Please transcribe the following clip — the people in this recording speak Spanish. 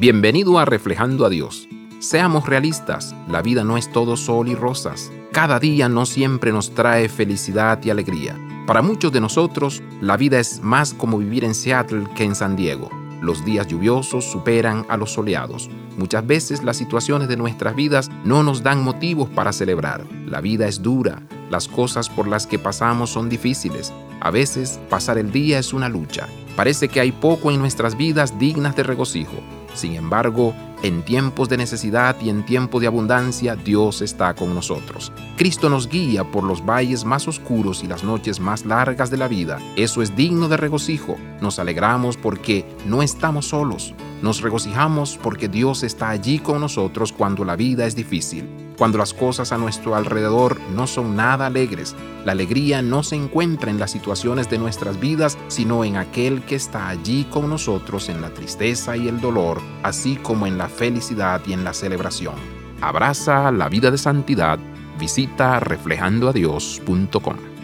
Bienvenido a Reflejando a Dios. Seamos realistas, la vida no es todo sol y rosas. Cada día no siempre nos trae felicidad y alegría. Para muchos de nosotros, la vida es más como vivir en Seattle que en San Diego. Los días lluviosos superan a los soleados. Muchas veces las situaciones de nuestras vidas no nos dan motivos para celebrar. La vida es dura, las cosas por las que pasamos son difíciles. A veces pasar el día es una lucha. Parece que hay poco en nuestras vidas dignas de regocijo. Sin embargo, en tiempos de necesidad y en tiempo de abundancia, Dios está con nosotros. Cristo nos guía por los valles más oscuros y las noches más largas de la vida. Eso es digno de regocijo. Nos alegramos porque no estamos solos. Nos regocijamos porque Dios está allí con nosotros cuando la vida es difícil, cuando las cosas a nuestro alrededor no son nada alegres. La alegría no se encuentra en las situaciones de nuestras vidas, sino en aquel que está allí con nosotros en la tristeza y el dolor, así como en la felicidad y en la celebración. Abraza la vida de santidad. Visita reflejandoadios.com.